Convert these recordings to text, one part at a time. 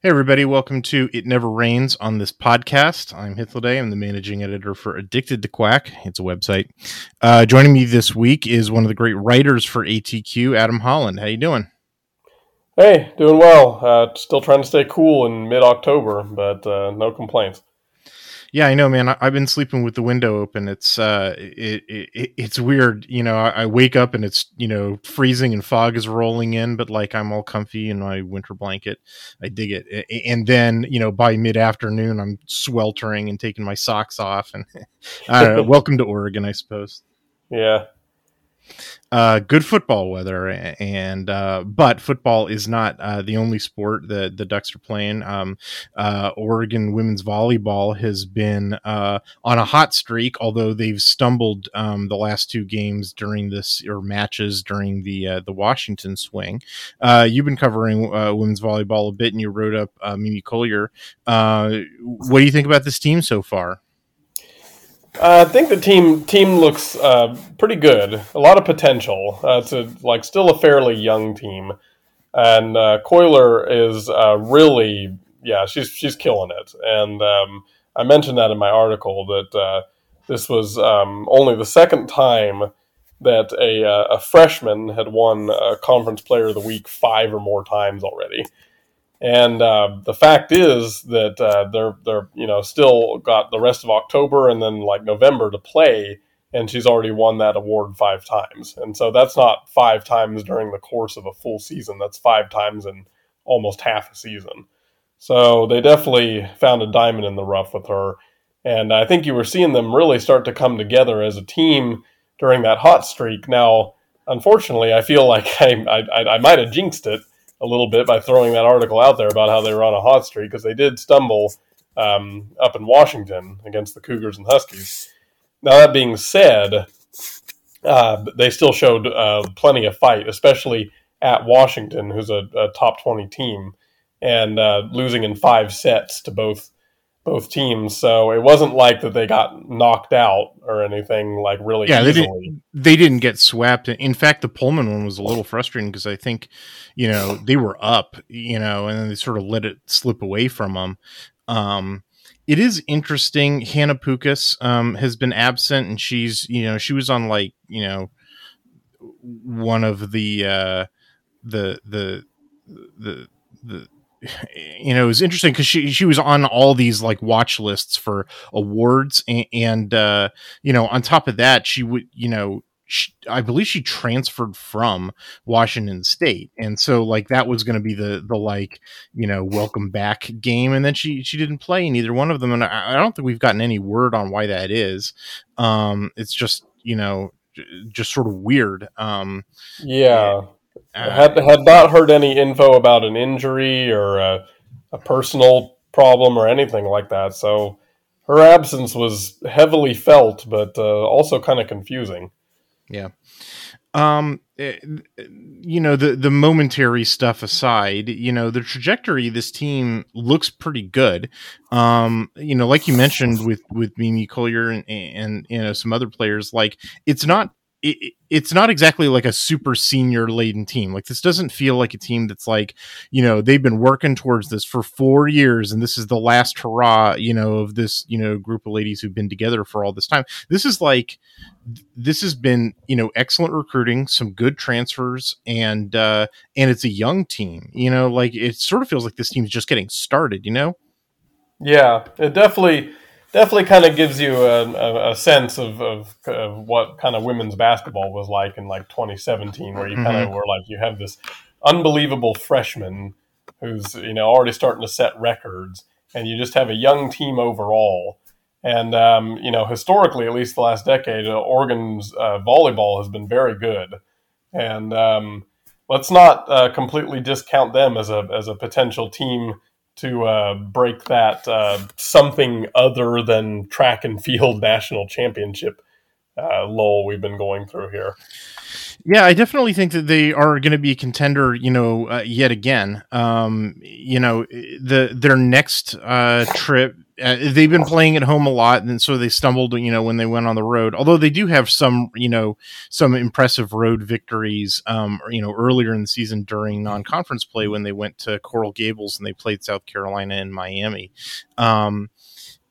Hey, everybody, welcome to It Never Rains on this podcast. I'm Hythloday. I'm the managing editor for Addicted to Quack. It's a website. Uh, joining me this week is one of the great writers for ATQ, Adam Holland. How you doing? Hey, doing well. Uh, still trying to stay cool in mid October, but uh, no complaints. Yeah, I know, man. I, have been sleeping with the window open. It's uh, it, it it's weird. You know, I, I, wake up and it's you know freezing and fog is rolling in, but like I'm all comfy in my winter blanket. I dig it. And then you know by mid afternoon I'm sweltering and taking my socks off. And I don't know. welcome to Oregon, I suppose. Yeah, uh, good football weather, and uh, but football is not uh, the only sport that the Ducks are playing. Um, uh, Oregon women's volleyball has been uh, on a hot streak, although they've stumbled um, the last two games during this or matches during the uh, the Washington swing. you've been covering women's volleyball a bit, and you wrote up Mimi Colyer. what do you think about this team so far? Uh, I think the team team looks uh, pretty good. A lot of potential. Uh, it's a, like still a fairly young team, and uh, Colyer is uh, really yeah she's she's killing it. And um, I mentioned that in my article that uh, this was um, only the second time that a a freshman had won a Conference Player of the Week five or more times already. And uh, the fact is that uh, they're they're you know still got the rest of October and then like November to play, and she's already won that award five times. And so that's not five times during the course of a full season. That's five times in almost half a season. So they definitely found a diamond in the rough with her. And I think you were seeing them really start to come together as a team during that hot streak. Now, unfortunately, I feel like I I, I might have jinxed it a little bit by throwing that article out there about how they were on a hot streak because they did stumble um, up in Washington against the Cougars and Huskies. Now that being said, uh, they still showed uh, plenty of fight, especially at Washington, who's a, a top twenty team, and uh, losing in five sets to both both teams. So it wasn't like that they got knocked out or anything like really. Yeah, easily. they didn't. They didn't get swept. In fact, the Pullman one was a little frustrating because I think, you know, they were up, you know, and then they sort of let it slip away from them. Um, it is interesting. Hannah Pukas um, has been absent, and she's, you know, she was on like, you know, one of the uh, the the the the you know, it was interesting because she she was on all these like watch lists for awards, and, and uh, you know, on top of that, she would, you know, she, I believe she transferred from Washington State, and so like that was going to be the the like you know welcome back game, and then she she didn't play in either one of them, and I, I don't think we've gotten any word on why that is. Um, it's just you know just sort of weird. Um, yeah. Uh, had had not heard any info about an injury or a, a personal problem or anything like that. So her absence was heavily felt, but uh, also kind of confusing. Yeah. Um, it, eh, you know, the the momentary stuff aside, you know, the trajectory of this team looks pretty good. Um, you know, like you mentioned with with Mimi Colyer and, and you know some other players, like it's not it, it's not exactly like a super senior laden team. Like this doesn't feel like a team that's like, you know, they've been working towards this for four years and this is the last hurrah, you know, of this, you know, group of ladies who've been together for all this time. This is like, this has been, you know, excellent recruiting, some good transfers and, uh, and it's a young team, you know, like it sort of feels like this team's just getting started, you know? Yeah, it definitely, definitely kind of gives you a, a, a sense of, of, of, what kind of women's basketball was like in like 2017, where you mm-hmm. kind of were like, you have this unbelievable freshman who's, you know, already starting to set records, and you just have a young team overall. And, um, you know, historically, at least the last decade, uh, Oregon's uh, volleyball has been very good. And, um, let's not uh, completely discount them as a as a potential team to uh, break that uh, something other than track and field national championship uh, lull we've been going through here. Yeah, I definitely think that they are going to be a contender. You know, uh, yet again. Um, you know, the their next uh, trip. Uh, they've been playing at home a lot, and so they stumbled. You know, when they went on the road. Although they do have some, you know, some impressive road victories. Um, you know, earlier in the season during non-conference play when they went to Coral Gables and they played South Carolina and Miami. Um,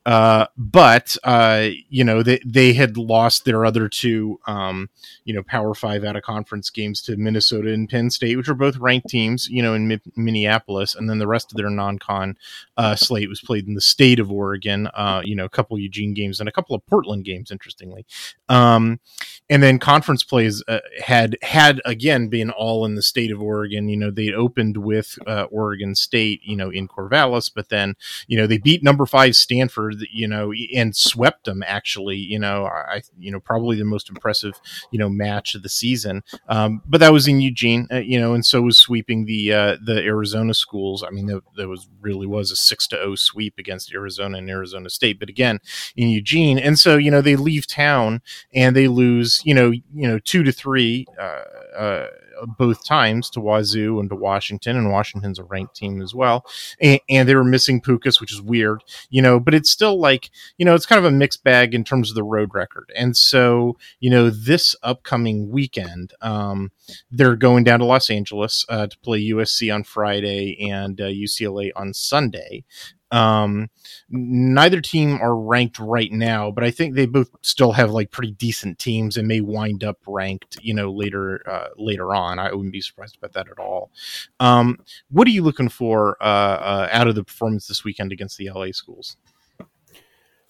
uh, but uh, you know they they had lost their other two um, you know Power Five out of conference games to Minnesota and Penn State, which were both ranked teams. You know in Mi- Minneapolis, and then the rest of their non-con uh, slate was played in the state of Oregon. Uh, you know a couple Eugene games and a couple of Portland games, interestingly. Um, and then conference plays uh, had had again been all in the state of Oregon. You know they opened with Oregon State, you know in Corvallis, but then you know they beat number five Stanford you know, and swept them. Actually, you know, I, you know, probably the most impressive, you know, match of the season. Um, but that was in Eugene, uh, you know, and so was sweeping the uh, the Arizona schools. I mean, that, that was really was a six to zero sweep against Arizona and Arizona State. But again, in Eugene, and so you know, they leave town and they lose, you know, you know, two to three. Uh, uh both times to Wazoo and to Washington, and Washington's a ranked team as well. And, and, they were missing Pukas, which is weird, you know, but it's still like, you know, it's kind of a mixed bag in terms of the road record. And so, you know, this upcoming weekend, um, they're going down to Los Angeles uh, to play USC on Friday and uh, UCLA on Sunday. Um, neither team are ranked right now, but I think they both still have like pretty decent teams and may wind up ranked, you know, later uh, later on. I wouldn't be surprised about that at all. Um, what are you looking for uh, uh, out of the performance this weekend against the LA schools?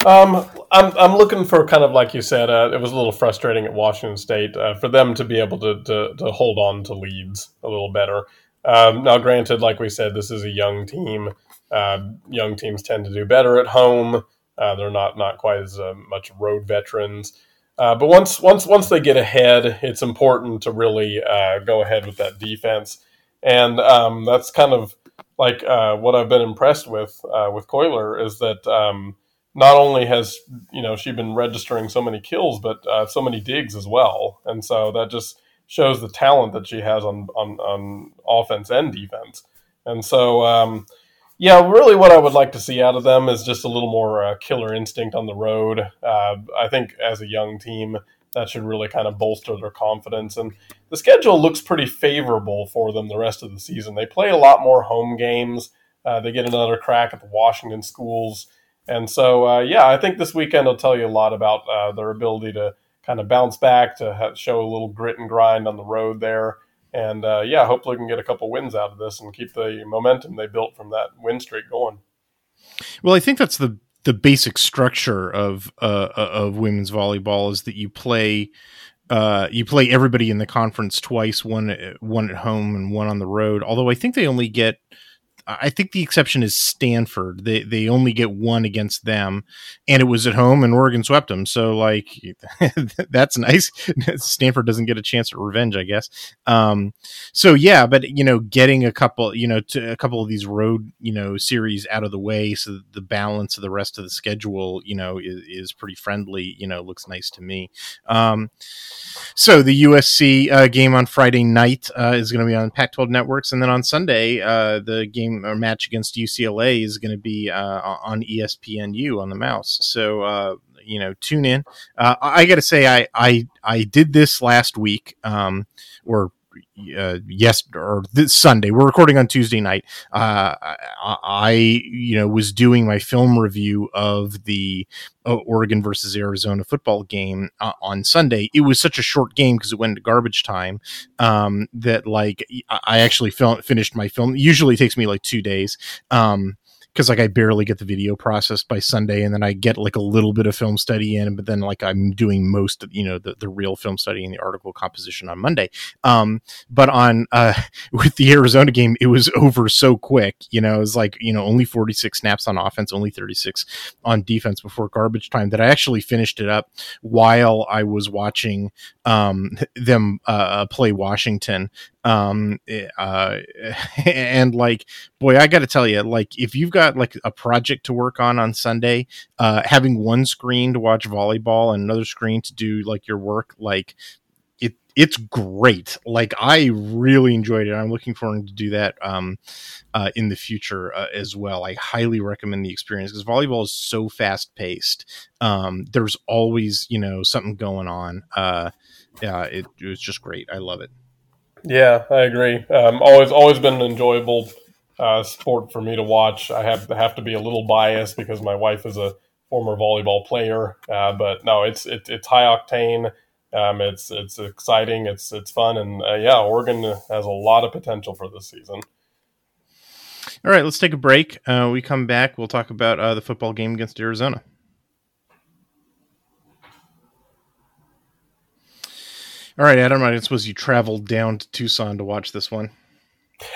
Um, I'm I'm looking for kind of like you said. Uh, it was a little frustrating at Washington State uh, for them to be able to, to, to hold on to leads a little better. Um, now, granted, like we said, this is a young team. Uh, young teams tend to do better at home. Uh, they're not not quite as uh, much road veterans. Uh, but once once once they get ahead, it's important to really uh, go ahead with that defense, and um, that's kind of like uh, what I've been impressed with with Colyer is that um, not only has you know she been registering so many kills, but so many digs as well, and so that just shows the talent that she has on on, on offense and defense, and so. Um, yeah, really, what I would like to see out of them is just a little more uh, killer instinct on the road. Uh, I think as a young team, that should really kind of bolster their confidence. And the schedule looks pretty favorable for them the rest of the season. They play a lot more home games. Uh, they get another crack at the Washington schools. And so, uh, yeah, I think this weekend will tell you a lot about uh, their ability to kind of bounce back, to have, show a little grit and grind on the road there and uh, yeah, hopefully we can get a couple wins out of this and keep the momentum they built from that win streak going. Well, I think that's the the basic structure of uh, uh, of women's volleyball is that you play uh, you play everybody in the conference twice, one one at home and one on the road. Although I think they only get I think the exception is Stanford. They they only get one against them, and it was at home, and Oregon swept them. So like that's nice. Stanford doesn't get a chance at revenge, I guess. Um, so yeah, but you know, getting a couple, you know, a couple of these road, you know, series out of the way, so the balance of the rest of the schedule, you know, is, is pretty friendly. You know, looks nice to me. Um, so the USC uh, game on Friday night uh, is going to be on Pac-12 networks, and then on Sunday, uh, the game or match against UCLA is going to be uh, on ESPNU on the mouse. So uh, you know, tune in. Uh, I got to say, I, I I did this last week, um, or uh, yes or this Sunday. We're recording on Tuesday night. Uh, I, you know was doing my film review of the uh, Oregon versus Arizona football game uh, on Sunday. It was such a short game because it went to garbage time um, that like I actually finished my film. Usually takes me like two days. Um, because like I barely get the video processed by Sunday, and then I get like a little bit of film study in, but then like I'm doing most of you know the, the real film study and the article composition on Monday. Um, but on uh, with the Arizona game, it was over so quick. You know, it was like you know only 46 snaps on offense, only 36 on defense before garbage time. That I actually finished it up while I was watching um, them uh, play Washington Um, eh, uh, and like, boy, I got to tell you, like, if you've got like a project to work on on Sunday, uh, having one screen to watch volleyball and another screen to do like your work, like it it's great. Like I really enjoyed it. I'm looking forward to do that um, uh, in the future uh, as well. I highly recommend the experience because volleyball is so fast paced. Um, there's always you know something going on. Uh, yeah, it, it, was just great. I love it. Yeah, I agree. Um, always always been an enjoyable uh, sport for me to watch. I have have to be a little biased because my wife is a former volleyball player, uh, but no, it's it, it's high octane um, it's it's exciting. It's it's fun, and uh, yeah, Oregon has a lot of potential for this season. All right, let's take a break. Uh, we come back. We'll talk about uh, the football game against Arizona. All right, Adam. I suppose you traveled down to Tucson to watch this one.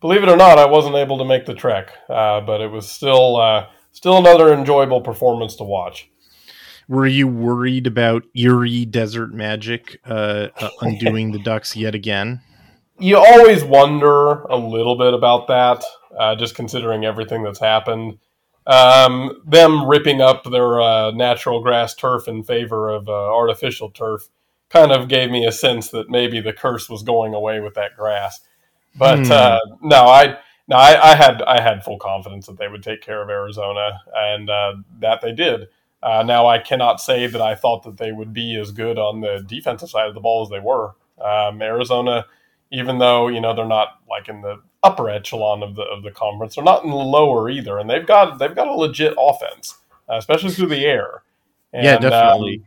Believe it or not, I wasn't able to make the trek, uh, but it was still uh, still another enjoyable performance to watch. Were you worried about eerie Desert Magic uh, uh, undoing the Ducks yet again? You always wonder a little bit about that, uh, just considering everything that's happened. Um, them ripping up their uh, natural grass turf in favor of uh, artificial turf kind of gave me a sense that maybe the curse was going away with that grass. But hmm. no, I no, I, I, had I had full confidence that they would take care of Arizona, and that they did. Uh, now, I cannot say that I thought that they would be as good on the defensive side of the ball as they were. Um, Arizona, even though you know they're not like in the upper echelon of the of the conference, they're not in the lower either, and they've got they've got a legit offense, uh, especially through the air. And, yeah, definitely. Um,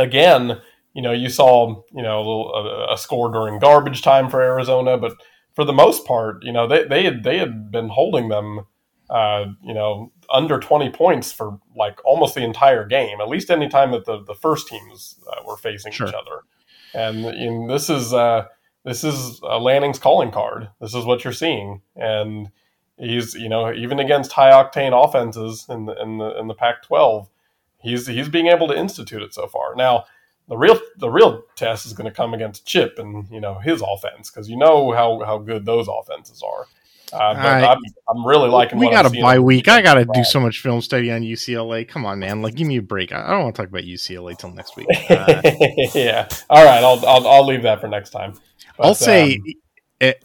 again, you know, you saw you know a, little, a, a score during garbage time for Arizona, but for the most part, you know, they they had they had been holding them, uh, you know, under 20 points for like almost the entire game, at least any time that the, the first teams uh, were facing sure. each other. And, and this is uh, this is uh, Lanning's calling card. This is what you're seeing, and he's you know even against high octane offenses in the in the in the Pac-12, he's he's being able to institute it so far. Now the real the real test is going to come against Chip and you know his offense because you know how how good those offenses are. Uh, but I, I'm, I'm, really liking. We got a bye week. I got to do so much film study on UCLA. Come on, man! Like, give me a break. I don't want to talk about UCLA till next week. Uh, yeah. All right. I'll, I'll I'll leave that for next time. But, I'll say um,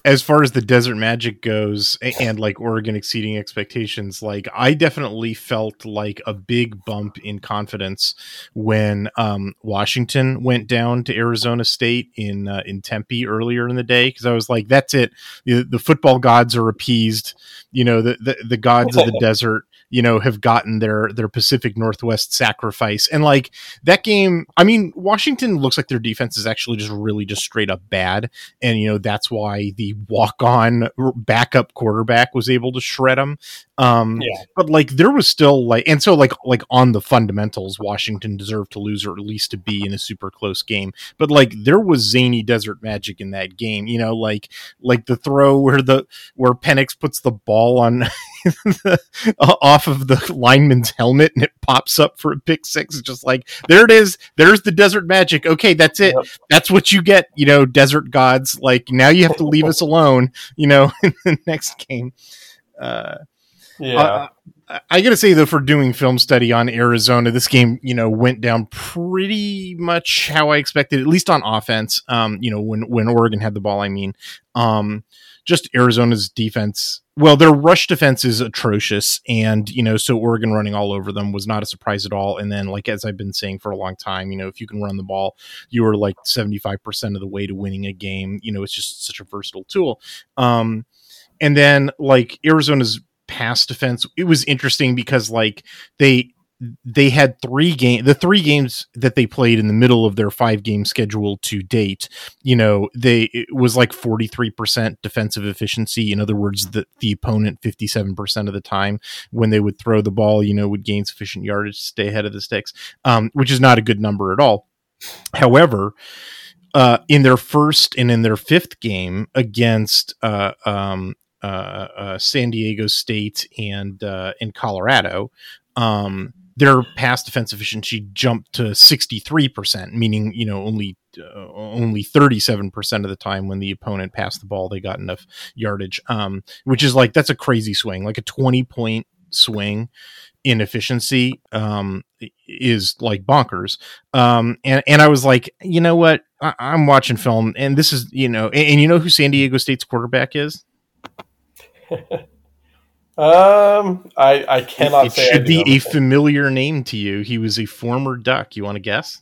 as far as the desert magic goes and like oregon exceeding expectations like i definitely felt like a big bump in confidence when um, washington went down to arizona state in uh, in tempe earlier in the day because i was like that's it. The, the, football gods are appeased. You know the the, the gods of the desert you know have gotten their their Pacific Northwest sacrifice. And like that game I mean Washington looks like their defense is actually just really just straight up bad. And you know that's why the walk on backup quarterback was able to shred them um yeah. but like there was still like and so like like on the fundamentals Washington deserved to lose or at least to be in a super close game but like there was zany desert magic in that game you know like like the throw where the where Penix puts the ball on the, off of the lineman's helmet and it pops up for a pick six. It's just like there it is. There's the desert magic. Okay, that's it. Yep. That's what you get. You know, desert gods. Like now you have to leave us alone. You know, in the next game. Uh, yeah. Uh, I gotta say though, for doing film study on Arizona, this game, you know, went down pretty much how I expected, at least on offense. Um, you know, when when Oregon had the ball, I mean, um, just Arizona's defense. Well, their rush defense is atrocious, and you know, so Oregon running all over them was not a surprise at all. And then, like as I've been saying for a long time, you know, if you can run the ball, you are like seventy five percent of the way to winning a game. You know, it's just such a versatile tool. Um, and then like Arizona's pass defense, it was interesting because like they they had three game the three games that they played in the middle of their five game schedule to date you know they it was like 43% defensive efficiency. In other words the, the opponent 57% of the time when they would throw the ball you know would gain sufficient yardage to stay ahead of the sticks um, which is not a good number at all. However uh, in their first and in their fifth game against uh, um, San Diego State and uh, in Colorado, um, their pass defense efficiency jumped to 63%, meaning, you know, only uh, only 37% of the time when the opponent passed the ball they got enough yardage. Um, which is like that's a crazy swing like a 20 point swing in efficiency um, is like bonkers. Um, and and I was like you know what? I, am watching film and this is you know and, and you know who San Diego State's quarterback is um I I cannot it, it should be a familiar name to you he was a former duck you want to guess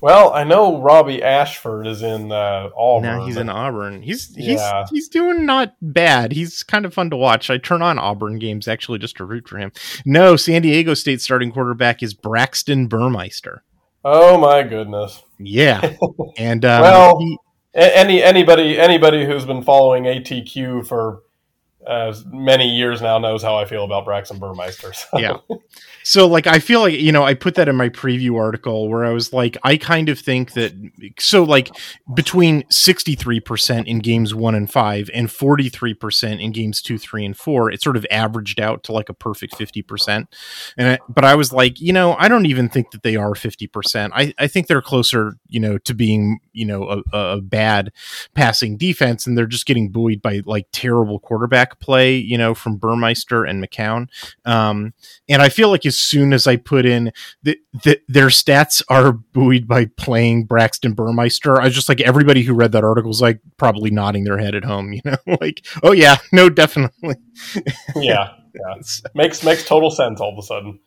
well, I know Robbie Ashford is in uh, Auburn. Now he's in Auburn. He's he's yeah. he's doing not bad. He's kind of fun to watch. I turn on Auburn games actually just to root for him. No, San Diego State starting quarterback is Braxton Burmeister. Oh my goodness! Yeah, and um, well, he, any anybody anybody who's been following ATQ for uh, many years now knows how I feel about Braxton Burmeister. So. Yeah. So like I feel like you know I put that in my preview article where I was like I kind of think that so like between 63% in games 1 and 5 and 43% in games 2 3 and 4 it sort of averaged out to like a perfect 50%. And I, but I was like, you know, I don't even think that they are 50%. I I think they're closer, you know, to being, you know, a, a bad passing defense and they're just getting buoyed by like terrible quarterback play, you know, from Burmeister and McCown. Um and I feel like as soon as I put in that the, their stats are buoyed by playing Braxton Burmeister, I was just like everybody who read that article is like probably nodding their head at home, you know, like oh yeah, no, definitely, yeah, yeah, makes makes total sense all of a sudden.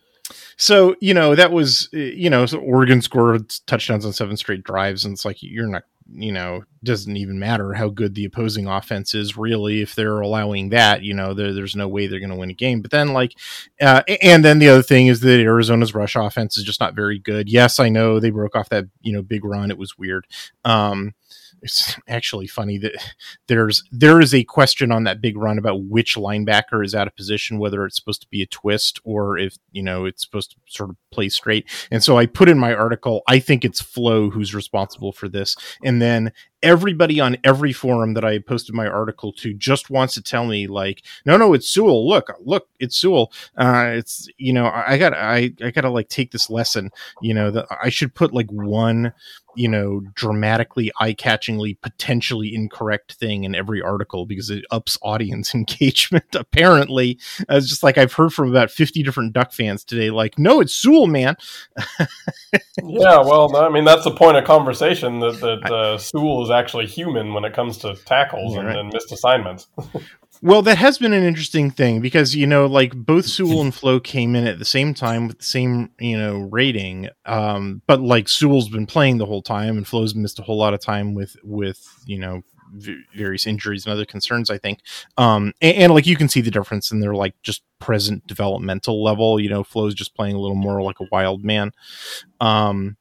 So you know that was you know so Oregon scored touchdowns on seven straight drives, and it's like you're not you know doesn't even matter how good the opposing offense is really if they're allowing that you know there's no way they're going to win a game. But then like uh, and then the other thing is that arizona's rush offense is just not very good. Yes i know they broke off that you know big run. It was weird. Um it's actually funny that there's there is a question on that big run about which linebacker is out of position, whether it's supposed to be a twist or if you know it's supposed to sort of play straight. And so I put in my article, I think it's Flowe who's responsible for this, and then everybody on every forum that I posted my article to just wants to tell me like, no, no, it's Sewell. Look, look, it's Sewell. Uh, it's you know, I got I I got to like take this lesson. You know, that I should put like one you know dramatically eye-catchingly potentially incorrect thing in every article because it ups audience engagement apparently it's just like i've heard from about 50 different duck fans today like no it's sewell man yeah well i mean that's the point of conversation that, that uh, sewell is actually human when it comes to tackles and, right. and missed assignments. well, that has been an interesting thing because you know, like both Sewell and Flowe came in at the same time with the same you know rating, um, but like Sewell's been playing the whole time and Flowe's missed a whole lot of time with with you know various injuries and other concerns i think um and, and, like you can see the difference in their like just present developmental level you know flowe's just playing a little more like a wild man um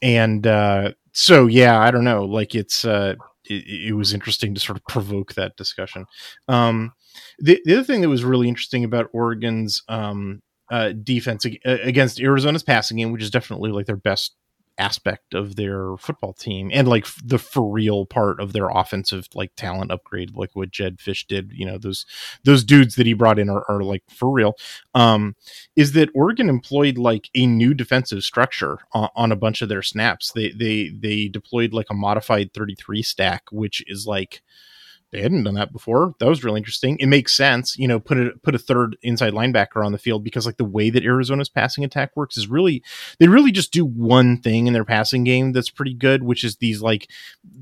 and uh so yeah, I don't know. Like it's uh, it, it, was interesting to sort of provoke that discussion. Um, the, the other thing that was really interesting about Oregon's um, uh, defense against Arizona's passing game, which is definitely like their best aspect of their football team and like the for real part of their offensive like talent upgrade like what Jedd Fisch did you know those those dudes that he brought in are, are like for real. Um is that oregon employed like a new defensive structure on, on a bunch of their snaps. They they they deployed like a modified 33 stack which is like they hadn't done that before. That was really interesting. It makes sense, you know, put a put a third inside linebacker on the field because like the way that Arizona's passing attack works is really they really just do one thing in their passing game that's pretty good, which is these like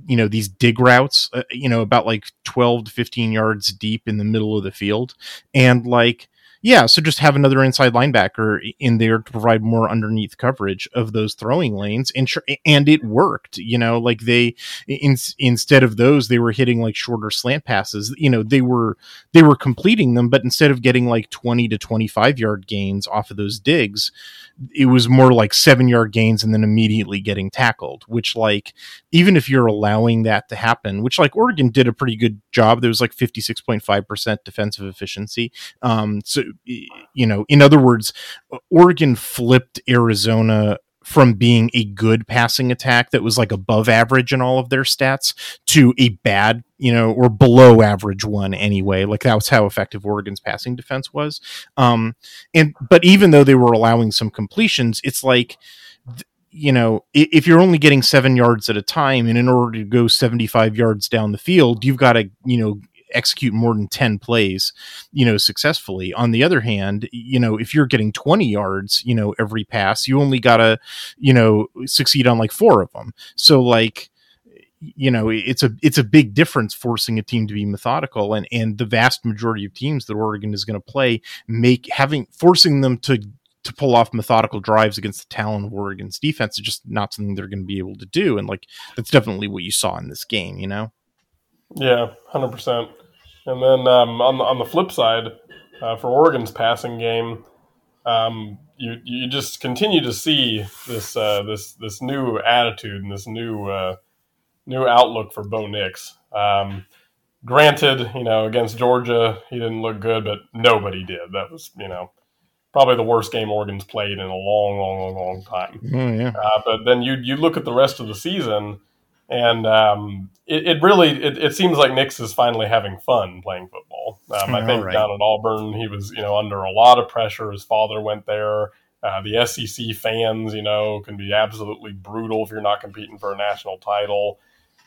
you know these dig routes, uh, you know, about like 12 to 15 yards deep in the middle of the field and like yeah, so just have another inside linebacker in there to provide more underneath coverage of those throwing lanes, and and it worked. You know, like they in, instead of those, they were hitting like shorter slant passes. You know, they were they were completing them, but instead of getting like twenty to twenty five yard gains off of those digs, it was more like seven yard gains and then immediately getting tackled. Which like even if you're allowing that to happen, which like Oregon did a pretty good job. There was like fifty six point five percent defensive efficiency. Um, so you know, in other words, Oregon flipped Arizona from being a good passing attack that was like above average in all of their stats to a bad, you know, or below average one anyway. Like that was how effective Oregon's passing defense was. Um, and but even though they were allowing some completions, it's like you know, if you're only getting seven yards at a time, and in order to go 75 yards down the field, you've got to, you know, execute more than 10 plays, you know, successfully. On the other hand, you know, if you're getting 20 yards, you know, every pass, you only got to, you know, succeed on like four of them. So like, you know it's a it's a big difference forcing a team to be methodical and and the vast majority of teams that Oregon is going to play make having forcing them to to pull off methodical drives against the talent of Oregon's defense is just not something they're going to be able to do and like that's definitely what you saw in this game you know yeah 100% and then um, on the on the flip side uh, for Oregon's passing game um, you you just continue to see this uh, this this new attitude and this new uh, new outlook for Bo Nix. Um, granted, you know, against Georgia, he didn't look good, but nobody did. That was, you know, probably the worst game Oregon's played in a long, long, long, long time. Oh, yeah. Uh, but then you you look at the rest of the season, and um, it, it, really it, it, seems like Nix is finally having fun playing football. Um, I think right. down at Auburn, he was you know under a lot of pressure. His father went there. Uh, the SEC fans, you know, can be absolutely brutal if you're not competing for a national title.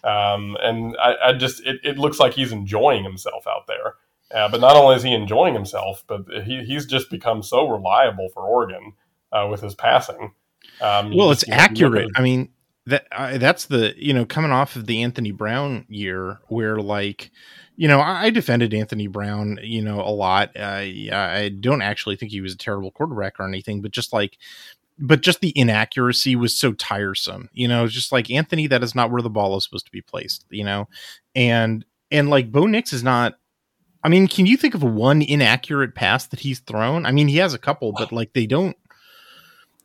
Um, and I, I just it, it, looks like he's enjoying himself out there. Uh, but not only is he enjoying himself, but he, he's just become so reliable for Oregon uh, with his passing. Um, well, it's accurate. I mean, that uh, that's the you know coming off of the Anthony Brown year where like you know I, I defended Anthony Brown you know a lot. Uh, I don't actually think he was a terrible quarterback or anything, but just like but just the inaccuracy was so tiresome. You know, just like Anthony, that is not where the ball is supposed to be placed. You know, and and like Bo Nix is not. I mean, can you think of one inaccurate pass that he's thrown? I mean, he has a couple, but like they don't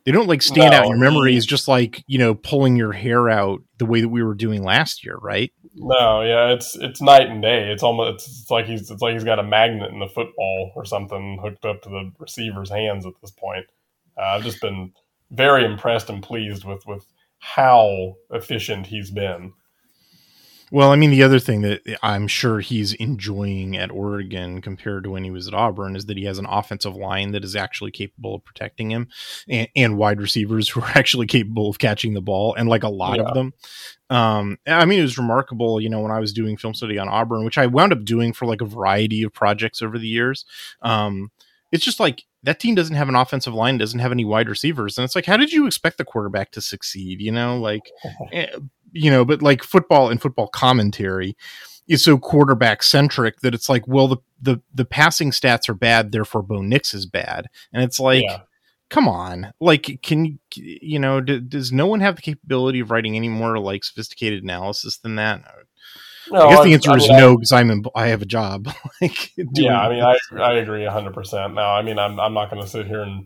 they don't like stand no, out in your memory as just like you know pulling your hair out the way that we were doing last year, right? No, yeah, it's it's night and day. It's almost it's, it's like he's it's like he's got a magnet in the football or something hooked up to the receiver's hands at this point. Uh, I've just been very impressed and pleased with with how efficient he's been. Well, I mean, the other thing that I'm sure he's enjoying at Oregon compared to when he was at Auburn is that he has an offensive line that is actually capable of protecting him and, and wide receivers who are actually capable of catching the ball, and like a lot yeah. of them. Um, I mean, it was remarkable, you know, when I was doing film study on Auburn, which I wound up doing for like a variety of projects over the years. Um, it's just like that team doesn't have an offensive line, doesn't have any wide receivers, and it's like, how did you expect the quarterback to succeed? You know, like, you know, but like football and football commentary is so quarterback centric that it's like, well, the the the passing stats are bad, therefore Bo Nix is bad, and it's like. Yeah. Come on, like, can you, you know, d- does no one have the capability of writing any more like sophisticated analysis than that? No, I guess the answer I, is I no because I'm in, I have a job. like, yeah, I mean, I I agree hundred percent. Now, I mean, I'm I'm not going to sit here and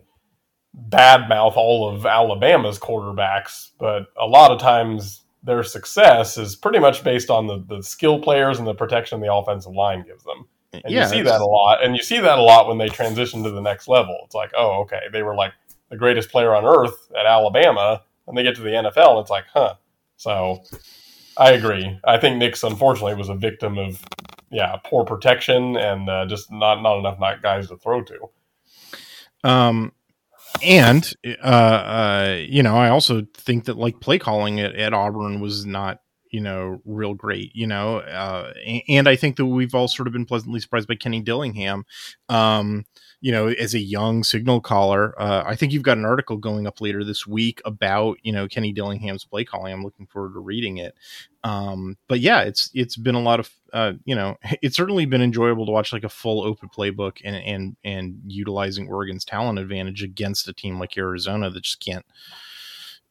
badmouth all of Alabama's quarterbacks, but a lot of times their success is pretty much based on the the skill players and the protection the offensive line gives them. And yeah, you see that a lot, and you see that a lot when they transition to the next level. It's like, oh, okay, they were like the greatest player on earth at Alabama, and they get to the NFL, and it's like, huh. So I agree. I think Nix unfortunately was a victim of yeah poor protection and uh, just not not enough guys to throw to. Um, and uh, uh, you know, I also think that like play calling at, at Auburn was not you know real great. You know, uh, and I think that we've all sort of been pleasantly surprised by Kenny Dillingham. Um, you know, as a young signal caller. Uh, I think you've got an article going up later this week about you know Kenny Dillingham's play calling. I'm looking forward to reading it. Um, but yeah, it's it's been a lot of uh, you know it's certainly been enjoyable to watch like a full open playbook and and and utilizing Oregon's talent advantage against a team like Arizona that just can't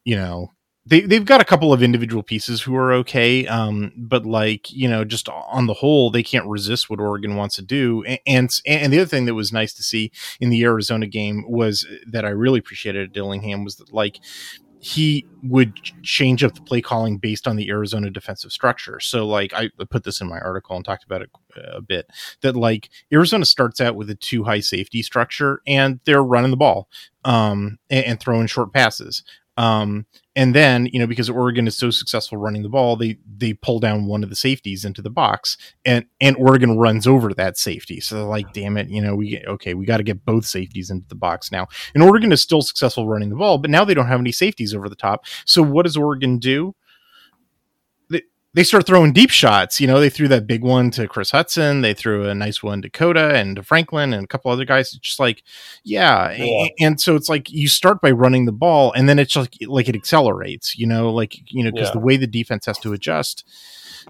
you know they they've got a couple of individual pieces who are okay, um, but like you know, just on the whole, they can't resist what Oregon wants to do. And, and and the other thing that was nice to see in the Arizona game was that I really appreciated Dillingham was that like he would change up the play calling based on the Arizona defensive structure. So, like, I put this in my article and talked about it a bit that, like, Arizona starts out with a two high safety structure and they're running the ball um, and, and throwing short passes. Um, and then, you know, because Oregon is so successful running the ball, they they pull down one of the safeties into the box, and and Oregon runs over that safety. So they're like, damn it, you know, we okay, we got to get both safeties into the box now. And Oregon is still successful running the ball, but now they don't have any safeties over the top. So what does Oregon do? They start throwing deep shots. You know, they threw that big one to Chris Hutson. They threw a nice one to Cota and to Franklin and a couple other guys. It's just like, yeah. yeah. And so it's like you start by running the ball and then it's like, like it accelerates, you know, like, you know, because yeah. the way the defense has to adjust,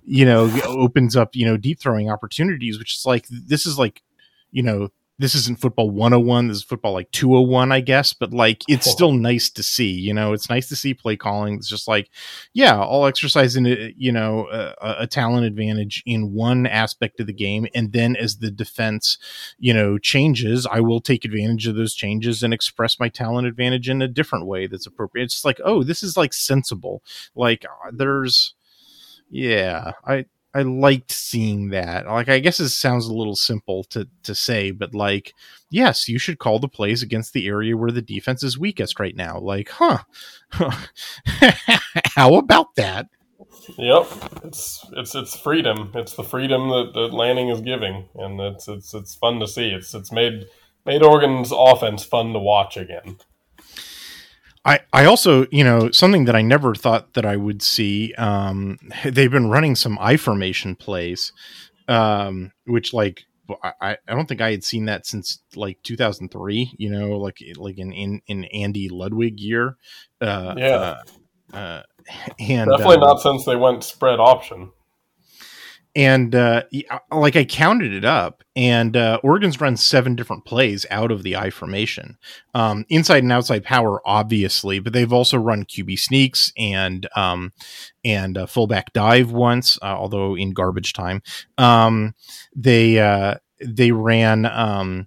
you know, opens up, you know, deep throwing opportunities, which is like, this is like, you know, this isn't football 101 this is football like 201 i guess but like it's still nice to see you know? It's nice to see play calling. It's just like yeah i'll exercise in a, you know a, a, talent advantage in one aspect of the game and then as the defense you know changes i will take advantage of those changes and express my talent advantage in a different way that's appropriate. It's like oh this is like sensible. Like uh, there's yeah i I liked seeing that. Like, I guess it sounds a little simple to to say, but like, yes, you should call the plays against the area where the defense is weakest right now. Like, huh? How about that? Yep, it's it's it's freedom. It's the freedom that, that Lanning is giving, and it's it's it's fun to see. It's it's made made Oregon's offense fun to watch again. I, I also, you know, something that I never thought that I would see. Um, they've been running some I formation plays, um, which like I, I don't think I had seen that since like 2003. You know, like like in in, in Andy Ludwig year. Uh, yeah. Uh, uh, and definitely not since they went spread option and uh, like I counted it up, and uh, Oregon's run seven different plays out of the I formation, um, inside and outside power, obviously, but they've also run QB sneaks and um, and uh, fullback dive once, uh, although in garbage time. Um, they uh, they ran um,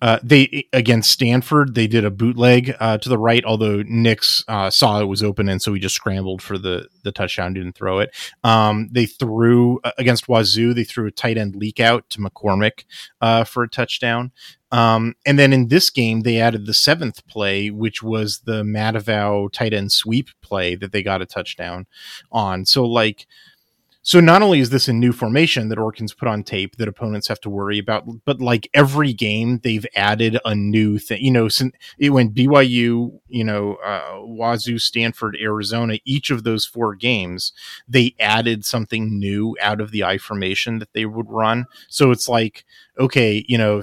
uh, they against Stanford, they did a bootleg uh, to the right, although Nix uh, saw it was open, and so he just scrambled for the the touchdown, didn't throw it. Um, they threw uh, against Wazoo, they threw a tight end leak out to McCormick uh, for a touchdown. Um, and then in this game, they added the seventh play, which was the Matavao tight end sweep play that they got a touchdown on. So like so not only is this a new formation that Oregon's put on tape that opponents have to worry about, but like every game they've added a new thing. You know, since it went BYU, you know, uh, Wazoo, Stanford, Arizona, each of those four games, they added something new out of the I formation that they would run. So it's like, okay, you know,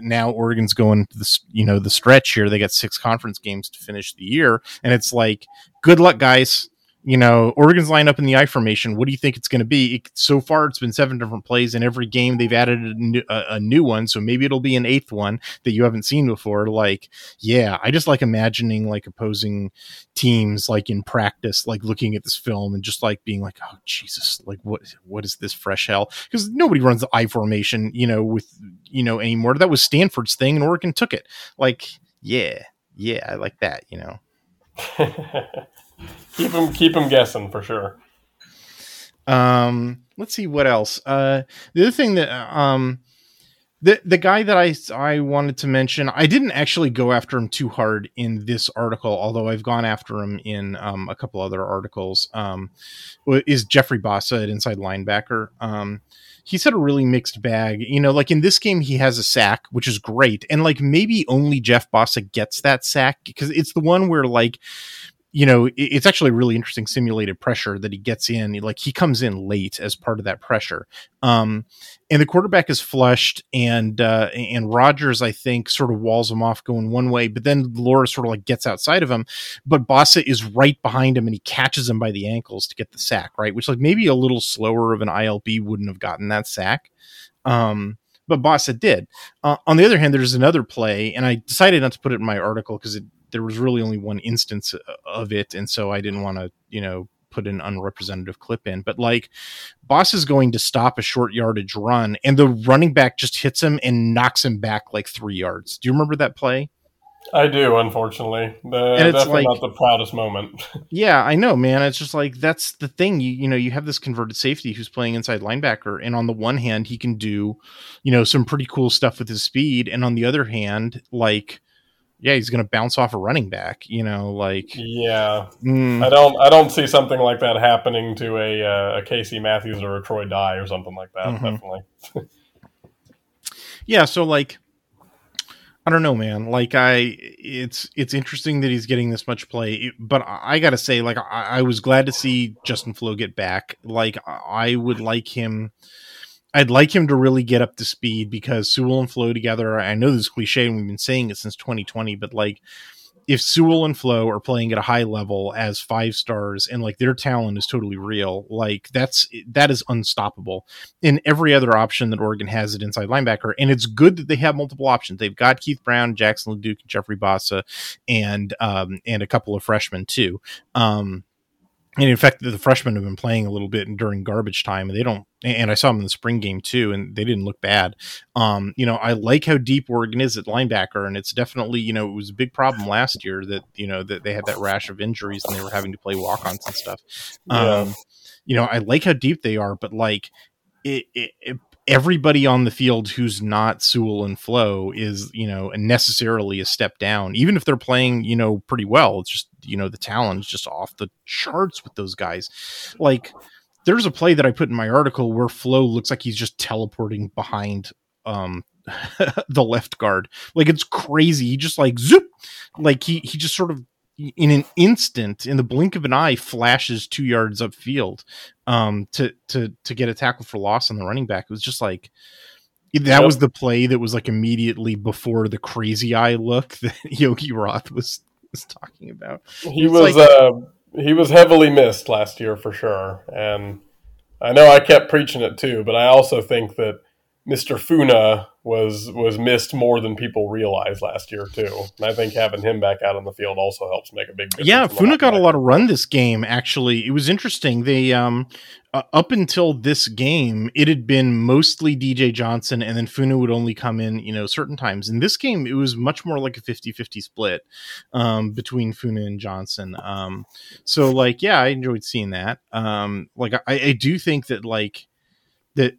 now Oregon's going to the you know the stretch here. They got six conference games to finish the year, and it's like, good luck, guys you know, Oregon's line up in the I formation. What do you think it's going to be? It, so far, it's been seven different plays in every game. They've added a new, a, a new, one, so maybe it'll be an eighth one that you haven't seen before. Like, yeah, I just like imagining like opposing teams like in practice, like looking at this film and just like being like, oh Jesus, like what what is this fresh hell? Because nobody runs the I formation, you know, with you know anymore. That was Stanford's thing, and Oregon took it. Like, yeah, yeah, I like that, you know. keep them keep them guessing for sure. Um, let's see what else. Uh, the other thing that um, the the guy that I I wanted to mention, I didn't actually go after him too hard in this article, although I've gone after him in um, a couple other articles. Um, is Jeffrey Bassa at inside linebacker? Um, he's had a really mixed bag. You know, like in this game, he has a sack, which is great, and like maybe only Jeff Bassa gets that sack because it's the one where like you know, it's actually really interesting simulated pressure that he gets in. Like he comes in late as part of that pressure. Um, and the quarterback is flushed, and uh, and Rogers, I think, sort of walls him off going one way, but then Laura sort of like gets outside of him. But Bassa is right behind him, and he catches him by the ankles to get the sack, right? Which like maybe a little slower of an ILB wouldn't have gotten that sack. Um, but Bassa did. Uh, on the other hand, there's another play, and I decided not to put it in my article because it there was really only one instance uh, of it, and so I didn't want to, you know, put an unrepresentative clip in. But like, Boss is going to stop a short yardage run, and the running back just hits him and knocks him back like three yards. Do you remember that play? I do, unfortunately. The, and it's definitely like, not the proudest moment. yeah, I know, man. It's just like that's the thing. You you know, you have this converted safety who's playing inside linebacker, and on the one hand, he can do, you know, some pretty cool stuff with his speed, and on the other hand, like yeah, he's going to bounce off a running back. You know, like yeah, mm. I don't I don't see something like that happening to a uh, a Casey Matthews or a Troy Dye or something like that. Mm-hmm. Definitely. yeah, so like I don't know, man. Like I, it's it's interesting that he's getting this much play, but I gotta say, like I, I was glad to see Justin Flowe get back. Like I would like him I'd like him to really get up to speed because Sewell and Flowe together. I know this is cliche and we've been saying it since 2020, but like if Sewell and Flowe are playing at a high level as five stars and like their talent is totally real, like that's that is unstoppable. In every other option that Oregon has at inside linebacker, and it's good that they have multiple options. They've got Keith Brown, Jackson LeDuc, Jeffrey Bassa, and um, and a couple of freshmen too. Um, and in fact, the freshmen have been playing a little bit during garbage time, and they don't. And I saw them in the spring game too, and they didn't look bad. Um, you know, I like how deep Oregon is at linebacker, and it's definitely you know it was a big problem last year that you know that they had that rash of injuries and they were having to play walk-ons and stuff. Yeah. Um, you know, I like how deep they are, but like it, it, it everybody on the field who's not Sewell and Flowe is, you know, necessarily a step down. Even if they're playing, you know, pretty well, it's just, you know, the talent is just off the charts with those guys. Like, there's a play that I put in my article where Flowe looks like he's just teleporting behind um the left guard. Like it's crazy. He just like zoop, like he he just sort of in an instant, in the blink of an eye, flashes two yards upfield um, to to to get a tackle for loss on the running back. It was just like that yep. was the play that was like immediately before the crazy eye look that Yogi Roth was was talking about. He was, was like, uh, he was heavily missed last year for sure, and I know I kept preaching it too, but I also think that Mr. Funa was was missed more than people realized last year too. And I think having him back out on the field also helps make a big difference. Yeah, Funa got a lot of run this game. Actually, it was interesting. They um uh, up until this game, it had been mostly DJ Johnson, and then Funa would only come in, you know, certain times. In this game, it was much more like a 50-50 split um, between Funa and Johnson. Um, so, like, yeah, I enjoyed seeing that. Um, like, I, I do think that like that.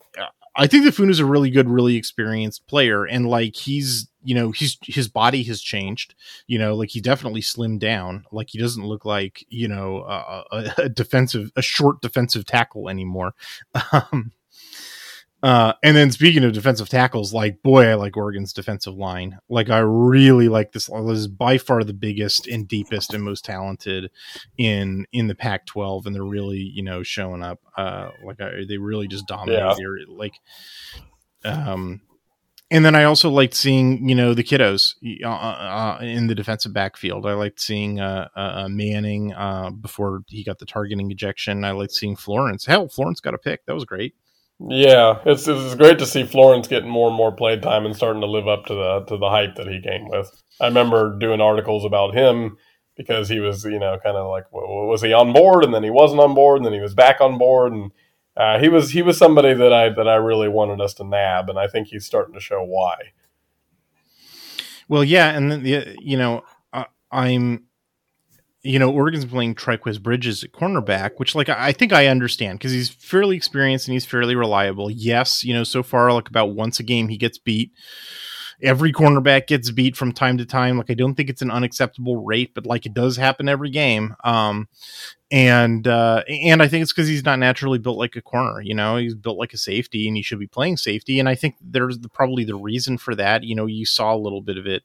I think that is a really good, really experienced player, and like he's, you know, he's his body has changed. You know, like he definitely slimmed down. Like he doesn't look like you know a, a defensive, a short defensive tackle anymore. Um, uh, and then speaking of defensive tackles, like boy, I like Oregon's defensive line. Like I really like this. This is by far the biggest and deepest and most talented in in the Pac-12, and they're really you know showing up. Uh, like I, they really just dominate. Yeah. Like, um, and then I also liked seeing you know the kiddos uh, uh, in the defensive backfield. I liked seeing uh, uh, Manning uh, before he got the targeting ejection. I liked seeing Florence. Hell, Florence got a pick. That was great. Yeah, it's it's great to see Florence getting more and more play time and starting to live up to the to the hype that he came with. I remember doing articles about him because he was, you know, kind of like, well, was he on board, and then he wasn't on board, and then he was back on board, and uh, he was he was somebody that I that I really wanted us to nab, and I think he's starting to show why. Well, yeah, and then the you know, I'm you know, Oregon's playing Trikweze Bridges at cornerback, which like I think I understand because he's fairly experienced and he's fairly reliable. Yes, you know, so far like about once a game he gets beat. Every cornerback gets beat from time to time. Like I don't think it's an unacceptable rate, but like it does happen every game. Um, and uh, and I think it's because he's not naturally built like a corner. You know, he's built like a safety, and he should be playing safety. And I think there's the, probably the reason for that. You know, you saw a little bit of it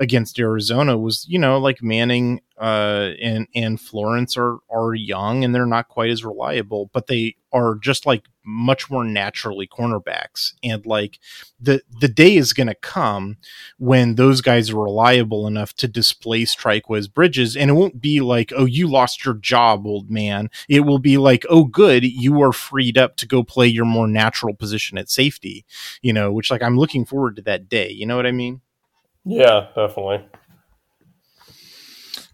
against Arizona. Was you know like Manning uh, and and Florence are are young and they're not quite as reliable, but they are just like much more naturally cornerbacks. And like the the day is going to come when those guys are reliable enough to displace Trikweze Bridges, and it won't be like, oh, you lost your job, old man. It will be like, oh, good, you are freed up to go play your more natural position at safety. You know, which like I'm looking forward to that day. You know what I mean? Yeah, definitely.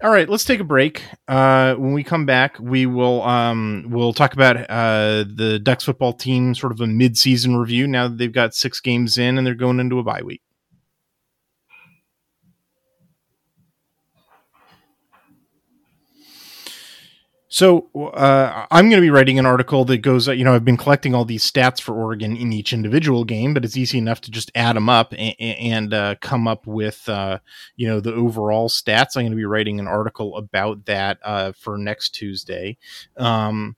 All right, let's take a break. Uh, when we come back, we will um, we'll talk about uh, the Ducks football team, sort of a mid-season review. Now that they've got six games in and they're going into a bye week. So uh, I'm going to be writing an article that goes, you know, I've been collecting all these stats for Oregon in each individual game, but it's easy enough to just add them up and, and uh, come up with, uh, you know, the overall stats. I'm going to be writing an article about that uh, for next Tuesday. Um,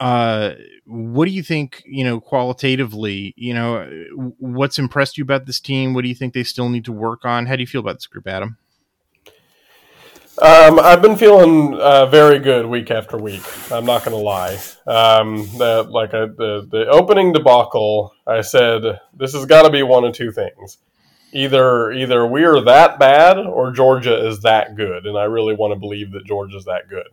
uh, what do you think, you know, qualitatively, you know, what's impressed you about this team? What do you think they still need to work on? How do you feel about this group, Adam? Um, I've been feeling uh, very good week after week. I'm not going to lie. Um, the, like the the opening debacle, I said this has got to be one of two things. Either either we are that bad or Georgia is that good, and I really want to believe that Georgia's that good.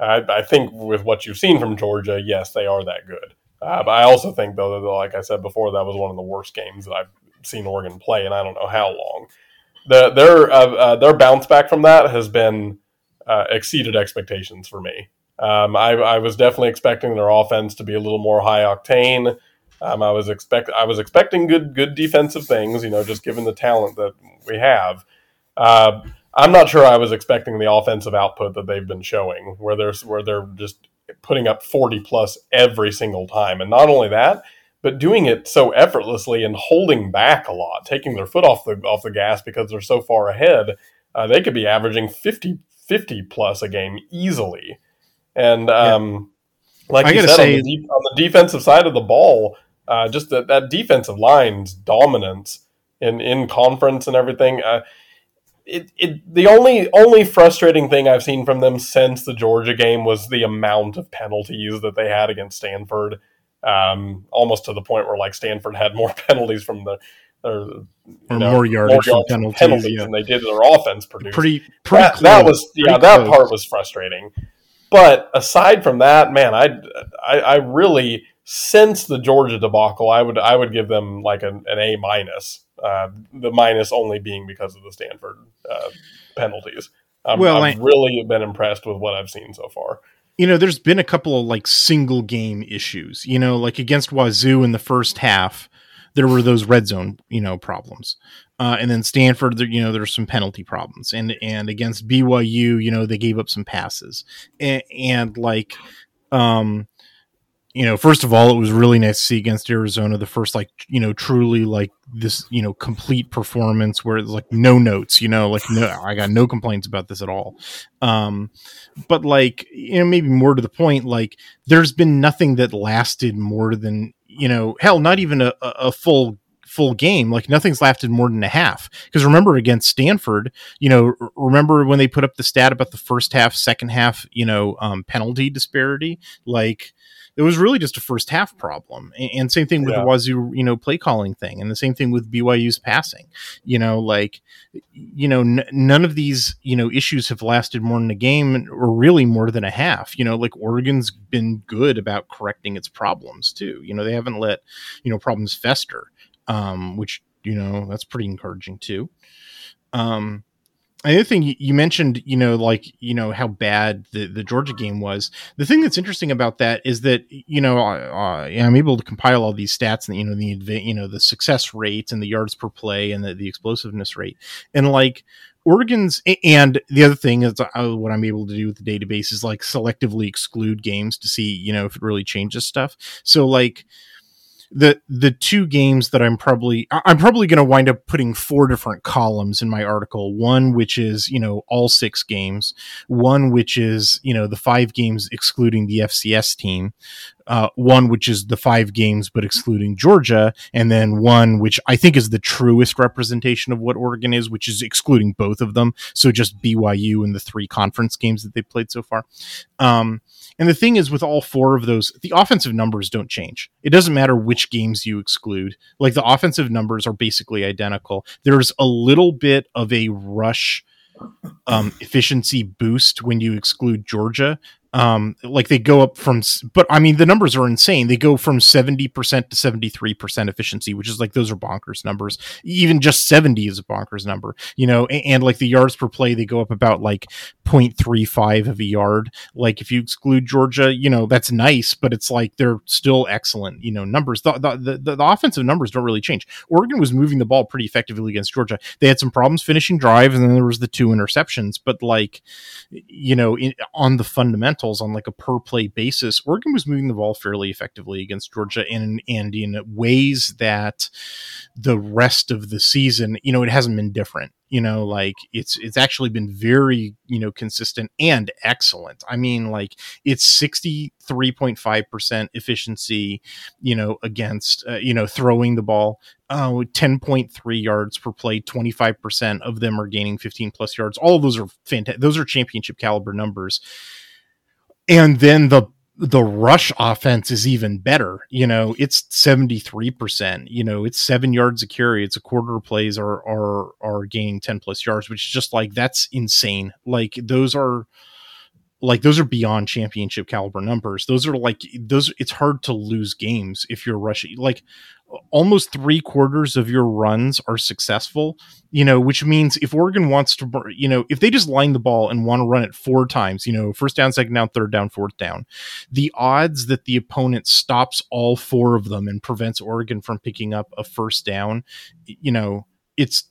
I, I think with what you've seen from Georgia, yes, they are that good. Uh, but I also think though that, like I said before, that was one of the worst games that I've seen Oregon play, and I don't know how long the their uh, uh, their bounce back from that has been uh, exceeded expectations for me. Um, I, I, was definitely expecting their offense to be a little more high octane. Um, I was expect I was expecting good good defensive things, you know, just given the talent that we have. Uh, I'm not sure I was expecting the offensive output that they've been showing, where there's where they're just putting up 40 plus every single time, and not only that, but doing it so effortlessly and holding back a lot, taking their foot off the off the gas because they're so far ahead. Uh, they could be averaging 50, 50 plus a game easily. And um, yeah. like I you said, say, on, the de- on, the defensive side of the ball, uh, just that, that defensive line's dominance in, in conference and everything. Uh, it, it the only only frustrating thing I've seen from them since the Georgia game was the amount of penalties that they had against Stanford um, almost to the point where like Stanford had more penalties from the or, or know, more yardage more penalties, penalties yeah. than they did their offense produced. Pretty, pretty that, that was yeah, that part was frustrating. But aside from that, man, I, I, I really since the Georgia debacle, I would I would give them like an, an A minus. Uh, the minus only being because of the Stanford uh, penalties. Um, well, I've I, really been impressed with what I've seen so far you know, there's been a couple of like single game issues, you know, like against Wazoo in the first half, there were those red zone, you know, problems. Uh, and then Stanford, you know, there's some penalty problems, and and against BYU, you know, they gave up some passes, and, and like, um, you know, first of all, it was really nice to see against Arizona the first like you know truly like this you know complete performance where it's like no notes, you know, like no, I got no complaints about this at all. Um, but like you know, maybe more to the point, like there's been nothing that lasted more than you know, hell, not even a, a full full game. Like nothing's lasted more than a half. Because remember against stanford you know remember when they put up the stat about the first half second half you know um, penalty disparity? Like it was really just a first half problem. And, same thing with yeah. the Wazoo, you know, play calling thing, and the same thing with BYU's passing. You know, like, you know, n- none of these, you know, issues have lasted more than a game or really more than a half. You know, like Oregon's been good about correcting its problems too. You know, they haven't let, you know, problems fester, um, which, you know, that's pretty encouraging too. Um, the other thing you mentioned, you know, like you know how bad the, the Georgia game was. The thing that's interesting about that is that you know uh, I'm able to compile all these stats and you know the you know the success rate and the yards per play and the, the explosiveness rate and like Oregon's and the other thing is uh, what I'm able to do with the database is like selectively exclude games to see you know if it really changes stuff. So like the the two games that I'm probably I'm probably going to wind up putting four different columns in my article. One which is you know all six games, one which is you know the five games excluding the FCS team, uh, one which is the five games but excluding Georgia, and then one which I think is the truest representation of what Oregon is, which is excluding both of them. So just BYU and the three conference games that they played so far. Um, and the thing is, with all four of those, the offensive numbers don't change. It doesn't matter which games you exclude. Like the offensive numbers are basically identical. There's a little bit of a rush um, efficiency boost when you exclude Georgia, um like they go up from but i mean the numbers are insane. They go from 70% to 73% efficiency which is like those are bonkers numbers. Even just 70 is a bonkers number you know and, and like the yards per play they go up about like 0.35 of a yard. Like if you exclude georgia you know that's nice but it's like they're still excellent you know numbers. The, the, the, the offensive numbers don't really change. Oregon was moving the ball pretty effectively against georgia. They had some problems finishing drives and then there was the two interceptions but like you know in, on the fundamentals fundamentals on like a per play basis, Oregon was moving the ball fairly effectively against Georgia and and in ways that the rest of the season, you know, it hasn't been different. You know like it's it's actually been very you know consistent and excellent. I mean like it's 63.5% efficiency you know against uh, you know throwing the ball uh 10.3 yards per play. 25% of them are gaining 15 plus yards. All of those are fantastic those are championship caliber numbers and then the the rush offense is even better. You know, it's 73%. You know, it's seven yards a carry. It's a quarter plays are are are gaining 10 plus yards, which is just like that's insane. Like those are like those are beyond championship caliber numbers. Those are like those it's hard to lose games if you're rushing like almost three quarters of your runs are successful, you know, which means if Oregon wants to, you know, if they just line the ball and want to run it four times, you know, first down, second down, third down, fourth down, the odds that the opponent stops all four of them and prevents Oregon from picking up a first down, you know, it's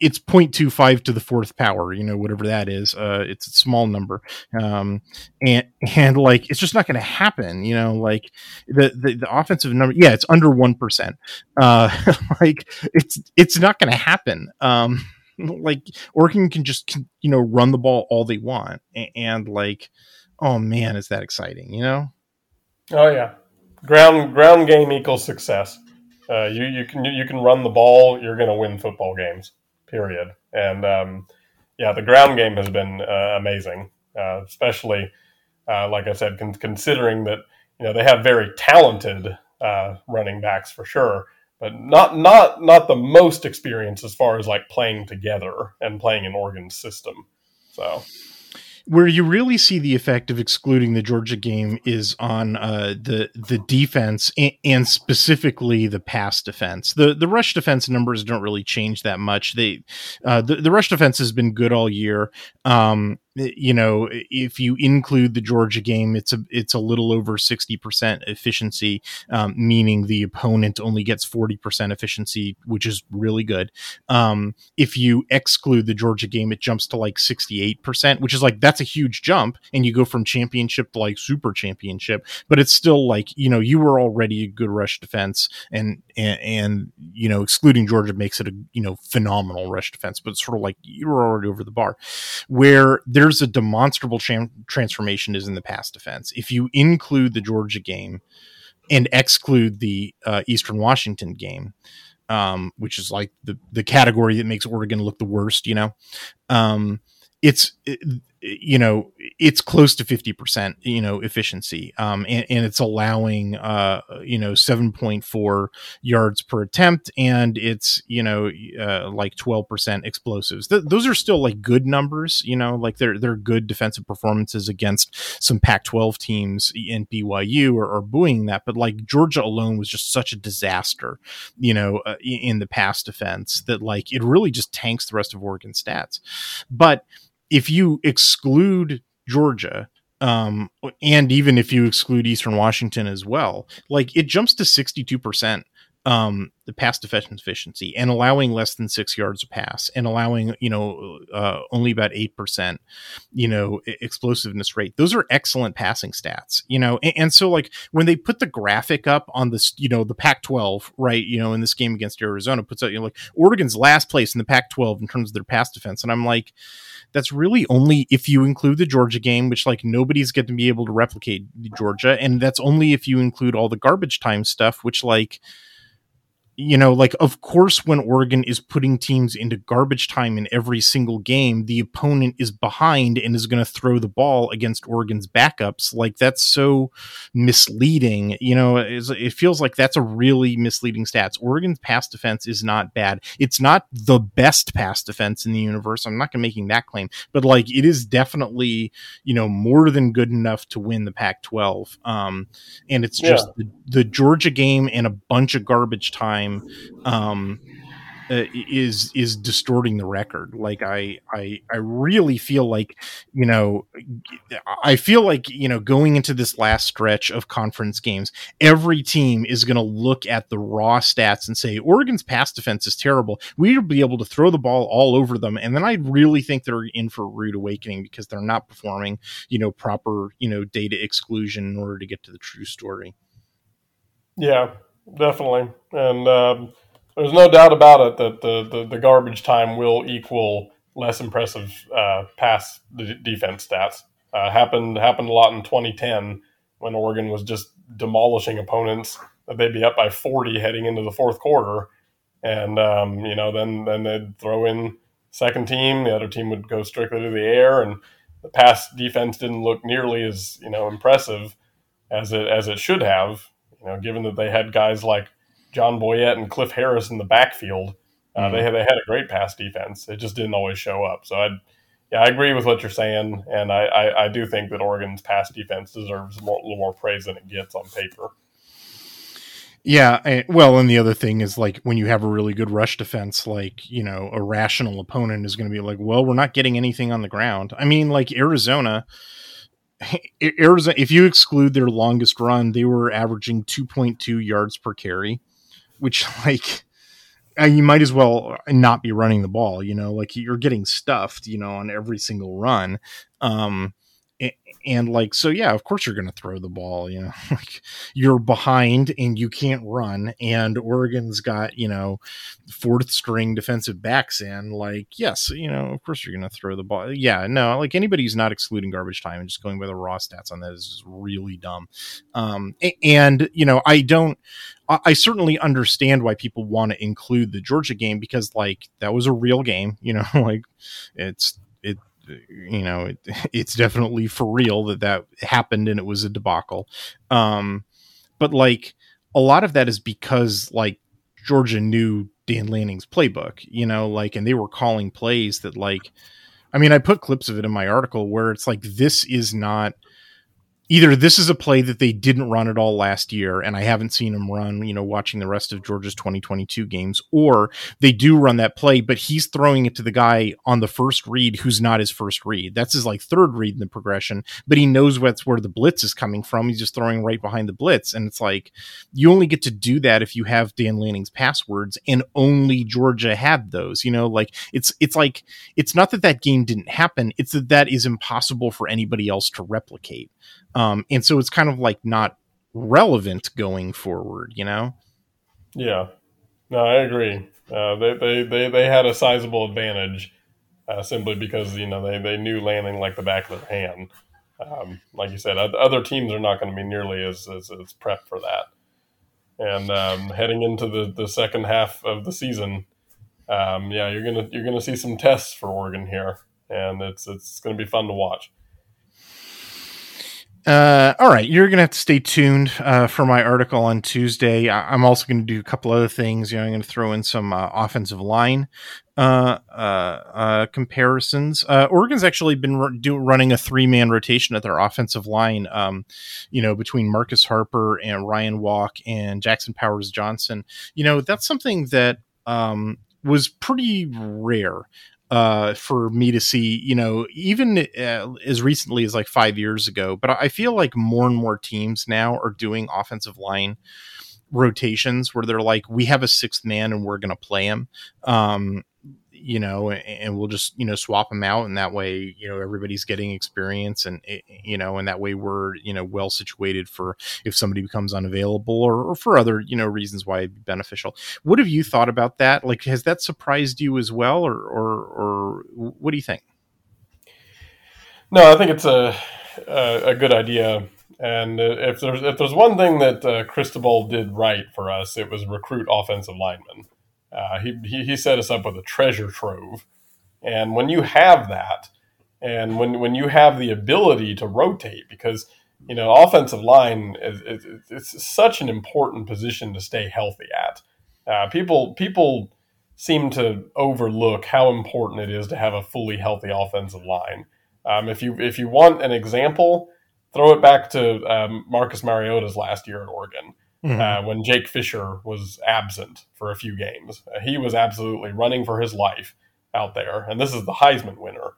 it's 0.25 to the fourth power you know whatever that is uh it's a small number. Um and and like it's just not going to happen you know like the, the the offensive number yeah it's under 1% uh like it's it's not going to happen. Um like Oregon can just you know run the ball all they want and, and like oh man is that exciting you know? Oh yeah. Ground ground game equals success. Uh, you you can you can run the ball you're going to win football games period. And um, yeah, the ground game has been uh, amazing, uh, especially uh, like I said, con- considering that you know they have very talented uh, running backs for sure, but not not not the most experience as far as like playing together and playing in Oregon's system. So where you really see the effect of excluding the Georgia game is on uh, the the defense and, and, specifically the pass defense. The the rush defense numbers don't really change that much. They uh, the the rush defense has been good all year. Um, you know, if you include the Georgia game, it's a it's a little over sixty percent efficiency, um, meaning the opponent only gets forty percent efficiency, which is really good. Um, if you exclude the Georgia game, it jumps to like sixty eight percent, which is like that's a huge jump, and you go from championship to like super championship. But it's still like you know you were already a good rush defense, and and, and you know excluding Georgia makes it a you know phenomenal rush defense, but it's sort of like you were already over the bar, where there there's a demonstrable transformation is in the pass defense. If you include the Georgia game and exclude the uh, Eastern Washington game, um, which is like the the category that makes Oregon look the worst, you know, um, it's it, you know it's close to 50% you know efficiency um, and, and, it's allowing uh, you know 7.4 yards per attempt and it's you know uh, like 12% explosives. Th- those are still like good numbers you know like they're they're good defensive performances against some Pac-12 teams in BYU or, booing that but like Georgia alone was just such a disaster you know uh, in the pass defense that like it really just tanks the rest of Oregon stats. But if you exclude Georgia, um, and even if you exclude Eastern Washington as well, like it jumps to 62% um, the pass defense efficiency and allowing less than six yards a pass and allowing, you know, uh, only about 8%, you know, explosiveness rate. Those are excellent passing stats, you know, and, and so like when they put the graphic up on this, you know, the Pac 12, right, you know, in this game against Arizona puts out, you know, like Oregon's last place in the Pac 12 in terms of their pass defense. And I'm like, that's really only if you include the Georgia game, which like nobody's going to be able to replicate Georgia, and that's only if you include all the garbage time stuff, which like you know, like, of course, when Oregon is putting teams into garbage time in every single game, the opponent is behind and is going to throw the ball against Oregon's backups. Like, that's so misleading. You know, it feels like that's a really misleading stats. Oregon's pass defense is not bad. It's not the best pass defense in the universe. I'm not going making that claim, but like, it is definitely, you know, more than good enough to win the Pac 12. Um, and it's just yeah. the, the Georgia game and a bunch of garbage time time um, uh, is is distorting the record. Like I I I really feel like you know I feel like you know going into this last stretch of conference games, every team is going to look at the raw stats and say Oregon's pass defense is terrible. We'll be able to throw the ball all over them, and then I really think they're in for a rude awakening because they're not performing you know proper you know data exclusion in order to get to the true story. Yeah, definitely, and. Um there's no doubt about it that the, the, the garbage time will equal less impressive uh, pass defense stats. Uh, happened happened a lot in 2010 when Oregon was just demolishing opponents. That they'd be up by 40 heading into the fourth quarter, and um, you know then then they'd throw in second team. The other team would go strictly to the air, and the pass defense didn't look nearly as you know impressive as it as it should have. You know, given that they had guys like John Boyett and Cliff Harris in the backfield. Uh, mm-hmm. They had they had a great pass defense. It just didn't always show up. So I, yeah, I agree with what you're saying, and I, I, I do think that Oregon's pass defense deserves more, a little more praise than it gets on paper. Yeah, and, well, and the other thing is like when you have a really good rush defense, like you know, a rational opponent is going to be like, well, we're not getting anything on the ground. I mean, like Arizona. Arizona, if you exclude their longest run, they were averaging 2.2 yards per carry which like uh, you might as well not be running the ball you know? Like you're getting stuffed you know on every single run. Um and like so yeah of course you're going to throw the ball you know like you're behind and you can't run and oregon's got you know fourth string defensive backs in like yes you know of course you're going to throw the ball yeah no like anybody who's not excluding garbage time and just going by the raw stats on that is really dumb um and you know i don't I certainly understand why people want to include the Georgia game because like that was a real game, you know, like it's it you know, it, it's definitely for real that that happened and it was a debacle. Um, but like a lot of that is because like Georgia knew Dan Lanning's playbook, you know, like, and they were calling plays that like, I mean, I put clips of it in my article where it's like, this is not either this is a play that they didn't run at all last year and I haven't seen them run, you know, watching the rest of Georgia's 2022 games, or they do run that play, but he's throwing it to the guy on the first read who's not his first read. That's his like third read in the progression, but he knows what's where the blitz is coming from. He's just throwing right behind the blitz. And it's like you only get to do that if you have Dan Lanning's passwords, and only Georgia had those. You know, like it's it's like it's not that that game didn't happen, it's that that is impossible for anybody else to replicate. Um, and so it's kind of like not relevant going forward, you know? Yeah. No, I agree. Uh, they, they, they, they had a sizable advantage uh, simply because, you know, they, they knew Lanning like the back of their hand. Um, like you said, other teams are not going to be nearly as, as, as prepped for that. And um, heading into the, the second half of the season, um, yeah, you're gonna you're gonna see some tests for Oregon here, and it's it's gonna be fun to watch. Uh, all right, you're gonna have to stay tuned uh, for my article on Tuesday. I- am also to do a couple other things. You know, I'm to throw in some uh, offensive line uh, uh, uh, comparisons. Oregon's actually been do- running a three man rotation at their offensive line. Um, you know, between Marcus Harper and Ryan Walk and Jackson Powers Johnson. You know, that's something that um, was pretty rare uh, for me to see, you know, even uh, as recently as like five years ago. But I feel like more and more teams now are doing offensive line rotations where they're like, we have a sixth man and we're going to play him. Um, you know, and we'll just, you know, swap them out. And that way, you know, everybody's getting experience and, eh, you know, and that way we're, you know, well situated for if somebody becomes unavailable or, or for other, you know, reasons why it'd be beneficial. What have you thought about that? Like, has that surprised you as well? Or, or, or what do you think? No, I think it's a, a, a good idea. And if there's if there's one thing that uh, Cristobal did right for us, it was recruit offensive linemen. Uh, he, he, he set us up with a treasure trove. And when you have that, and when, when you have the ability to rotate, because you know offensive line is, is, it's such an important position to stay healthy at. Uh, people people seem to overlook how important it is to have a fully healthy offensive line. Um, if you if you want an example, throw it back to um, Marcus Mariota's last year at Oregon. Mm-hmm. uh, when Jake Fisher was absent for a few games. Uh, he was absolutely running for his life out there, and this is the Heisman winner.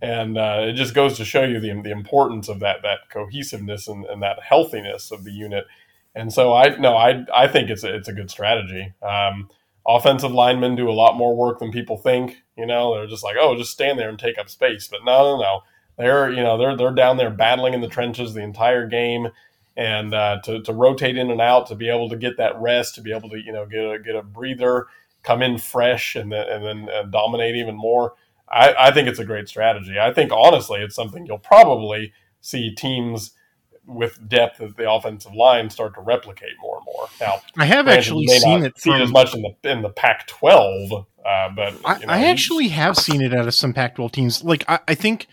And uh, it just goes to show you the, the importance of that that cohesiveness and, and that healthiness of the unit. And so I no I I think it's a, it's a good strategy. Um, offensive linemen do a lot more work than people think. You know, they're just like, oh, just stand there and take up space. But no, no, no. They're you know they're they're down there battling in the trenches the entire game and uh, to, to rotate in and out, to be able to get that rest, to be able to you know get a get a breather, come in fresh, and then and then uh, dominate even more. I, I think it's a great strategy. I think honestly, it's something you'll probably see teams with depth of the offensive line start to replicate more and more. Now, I have actually seen it from, as much in the in the Pac-12, uh, but I, know, I actually have seen it out of some Pac-12 teams. Like I, I think.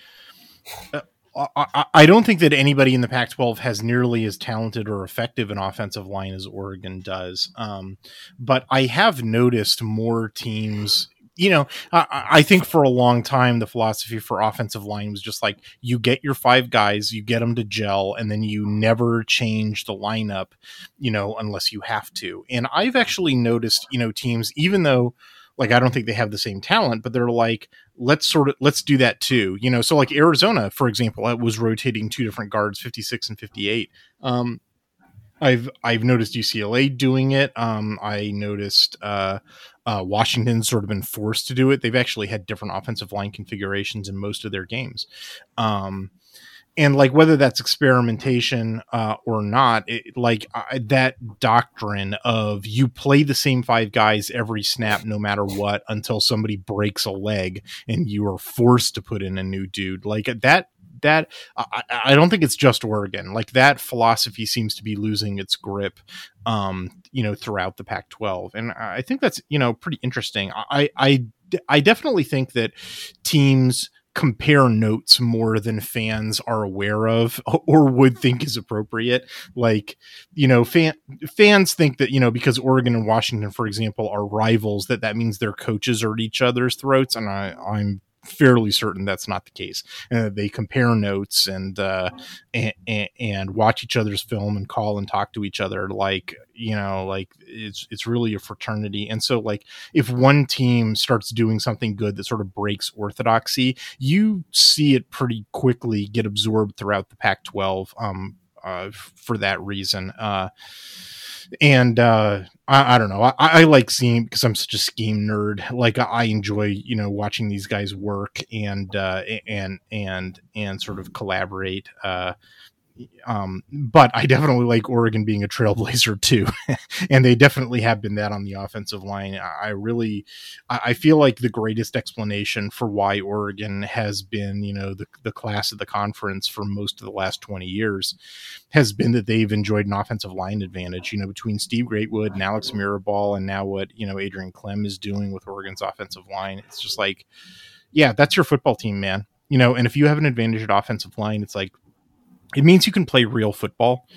Uh, I, I don't think that anybody in the Pac-12 has nearly as talented or effective an offensive line as Oregon does. Um, but I have noticed more teams. You know, I, I, think for a long time the philosophy for offensive line was just like you get your five guys, you get them to gel, and then you never change the lineup. You know, unless you have to. And I've actually noticed, you know, teams even though like I don't think they have the same talent, but they're like, let's sort of let's do that too. You know, so like Arizona, for example, was rotating two different guards, 56 and 58. Um, I've I've noticed UCLA doing it. Um, I noticed uh, uh, Washington's sort of been forced to do it. They've actually had different offensive line configurations in most of their games. Um, and like whether that's experimentation uh, or not it, like uh, that doctrine of you play the same five guys every snap no matter what until somebody breaks a leg and you are forced to put in a new dude like that that I, I don't think it's just Oregon. Like that philosophy seems to be losing its grip, um, you know, throughout the Pac-12, and I think that's you know pretty interesting. I I I definitely think that teams compare notes more than fans are aware of or would think is appropriate. Like, you know, fan, fans think that, you know, because Oregon and Washington, for example, are rivals, that that means their coaches are at each other's throats. And I, I'm fairly certain that's not the case. Uh, they compare notes and, uh, and, and watch each other's film and call and talk to each other like you know like it's it's really a fraternity. And so like if one team starts doing something good that sort of breaks orthodoxy, you see it pretty quickly get absorbed throughout the Pac-12 um, uh, for that reason. Uh, and uh, I, I, don't know. I, I, like seeing because I'm such a scheme nerd. Like I enjoy, you know, watching these guys work and uh, and and and sort of collaborate. Uh, um, but I definitely like Oregon being a trailblazer too, and they definitely have been that on the offensive line. I really, I feel like the greatest explanation for why Oregon has been, you know, the the class of the conference for most of the last twenty years, has been that they've enjoyed an offensive line advantage. You know, between Steve Greatwood and Alex Mirabal, and now what you know Adrian Klemm is doing with Oregon's offensive line, it's just like, yeah, that's your football team, man. You know, and if you have an advantage at offensive line, it's like it means you can play real football.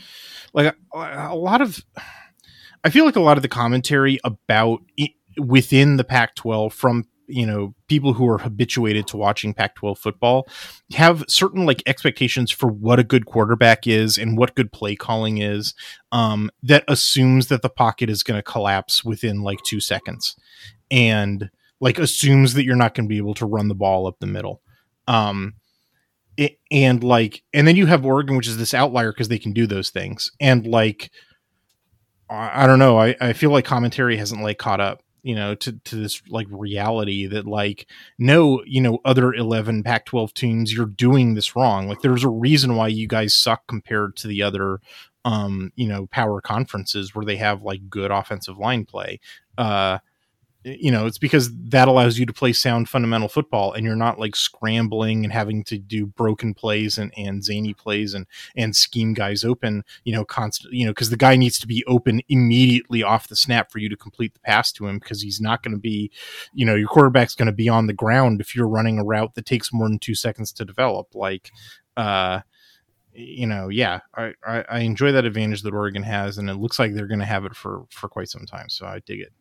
Like a, lot of, I feel like a lot of the commentary about it, within the Pac-12 from you know people who are habituated to watching Pac-12 football have certain like expectations for what a good quarterback is and what good play calling is um, that assumes that the pocket is going to collapse within like two seconds and like assumes that you're not going to be able to run the ball up the middle um, and like and then you have Oregon, which is this outlier because they can do those things. And like I, I don't know, I, I feel like commentary hasn't like caught up you know to to this like reality that like no you know other 11 pac 12 teams you're doing this wrong. Like there's a reason why you guys suck compared to the other um you know power conferences where they have like good offensive line play. Uh you know it's because that allows you to play sound fundamental football and you're not like scrambling and having to do broken plays and, and zany plays and and scheme guys open you know constant you know because the guy needs to be open immediately off the snap for you to complete the pass to him because he's not going to be you know your quarterback's going to be on the ground if you're running a route that takes more than two seconds to develop like uh you know, yeah, I, I, I enjoy that advantage that Oregon has, and it looks like they're going to have it for for quite some time. So I dig it.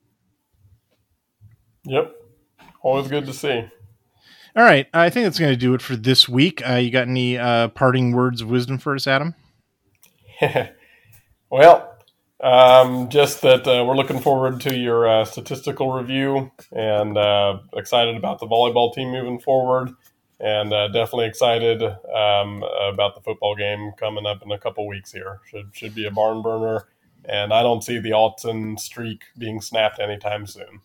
Yep. Always good to see. All right. I think that's going to do it for this week. Uh, you got any uh, parting words of wisdom for us, Adam? well, Um, just that uh, we're looking forward to your uh, statistical review and uh, excited about the volleyball team moving forward, and uh, definitely excited um, about the football game coming up in a couple weeks here. Should should be a barn burner, and I don't see the Autzen streak being snapped anytime soon.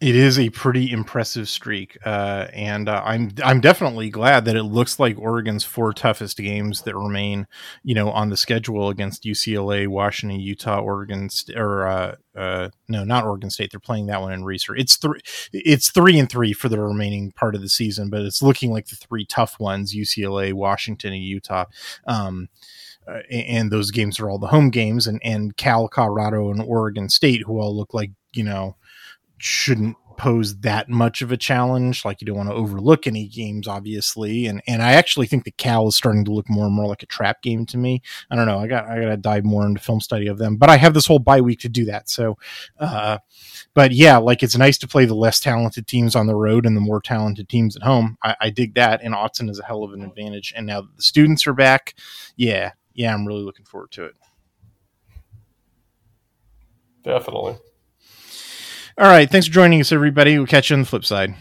It is a pretty impressive streak, uh, and uh, I'm I'm definitely glad that it looks like Oregon's four toughest games that remain, you know, on the schedule against UCLA, Washington, Utah, Oregon, or uh, uh, no, not Oregon State. They're playing that one in Reser. It's three. It's three and three for the remaining part of the season, but it's looking like the three tough ones: UCLA, Washington, and Utah. Um, uh, and those games are all the home games, and and Cal, Colorado, and Oregon State, who all look like you know shouldn't pose that much of a challenge. Like you don't want to overlook any games, obviously. And and I actually think the Cal is starting to look more and more like a trap game to me. I don't know. I got I got to dive more into film study of them, but I have this whole bye week to do that. So, uh, but yeah, like it's nice to play the less talented teams on the road and the more talented teams at home. I, I dig that, and Autzen is a hell of an advantage. And now that the students are back, yeah, yeah, I'm really looking forward to it. Definitely. All right. Thanks for joining us, everybody. We'll catch you on the flip side.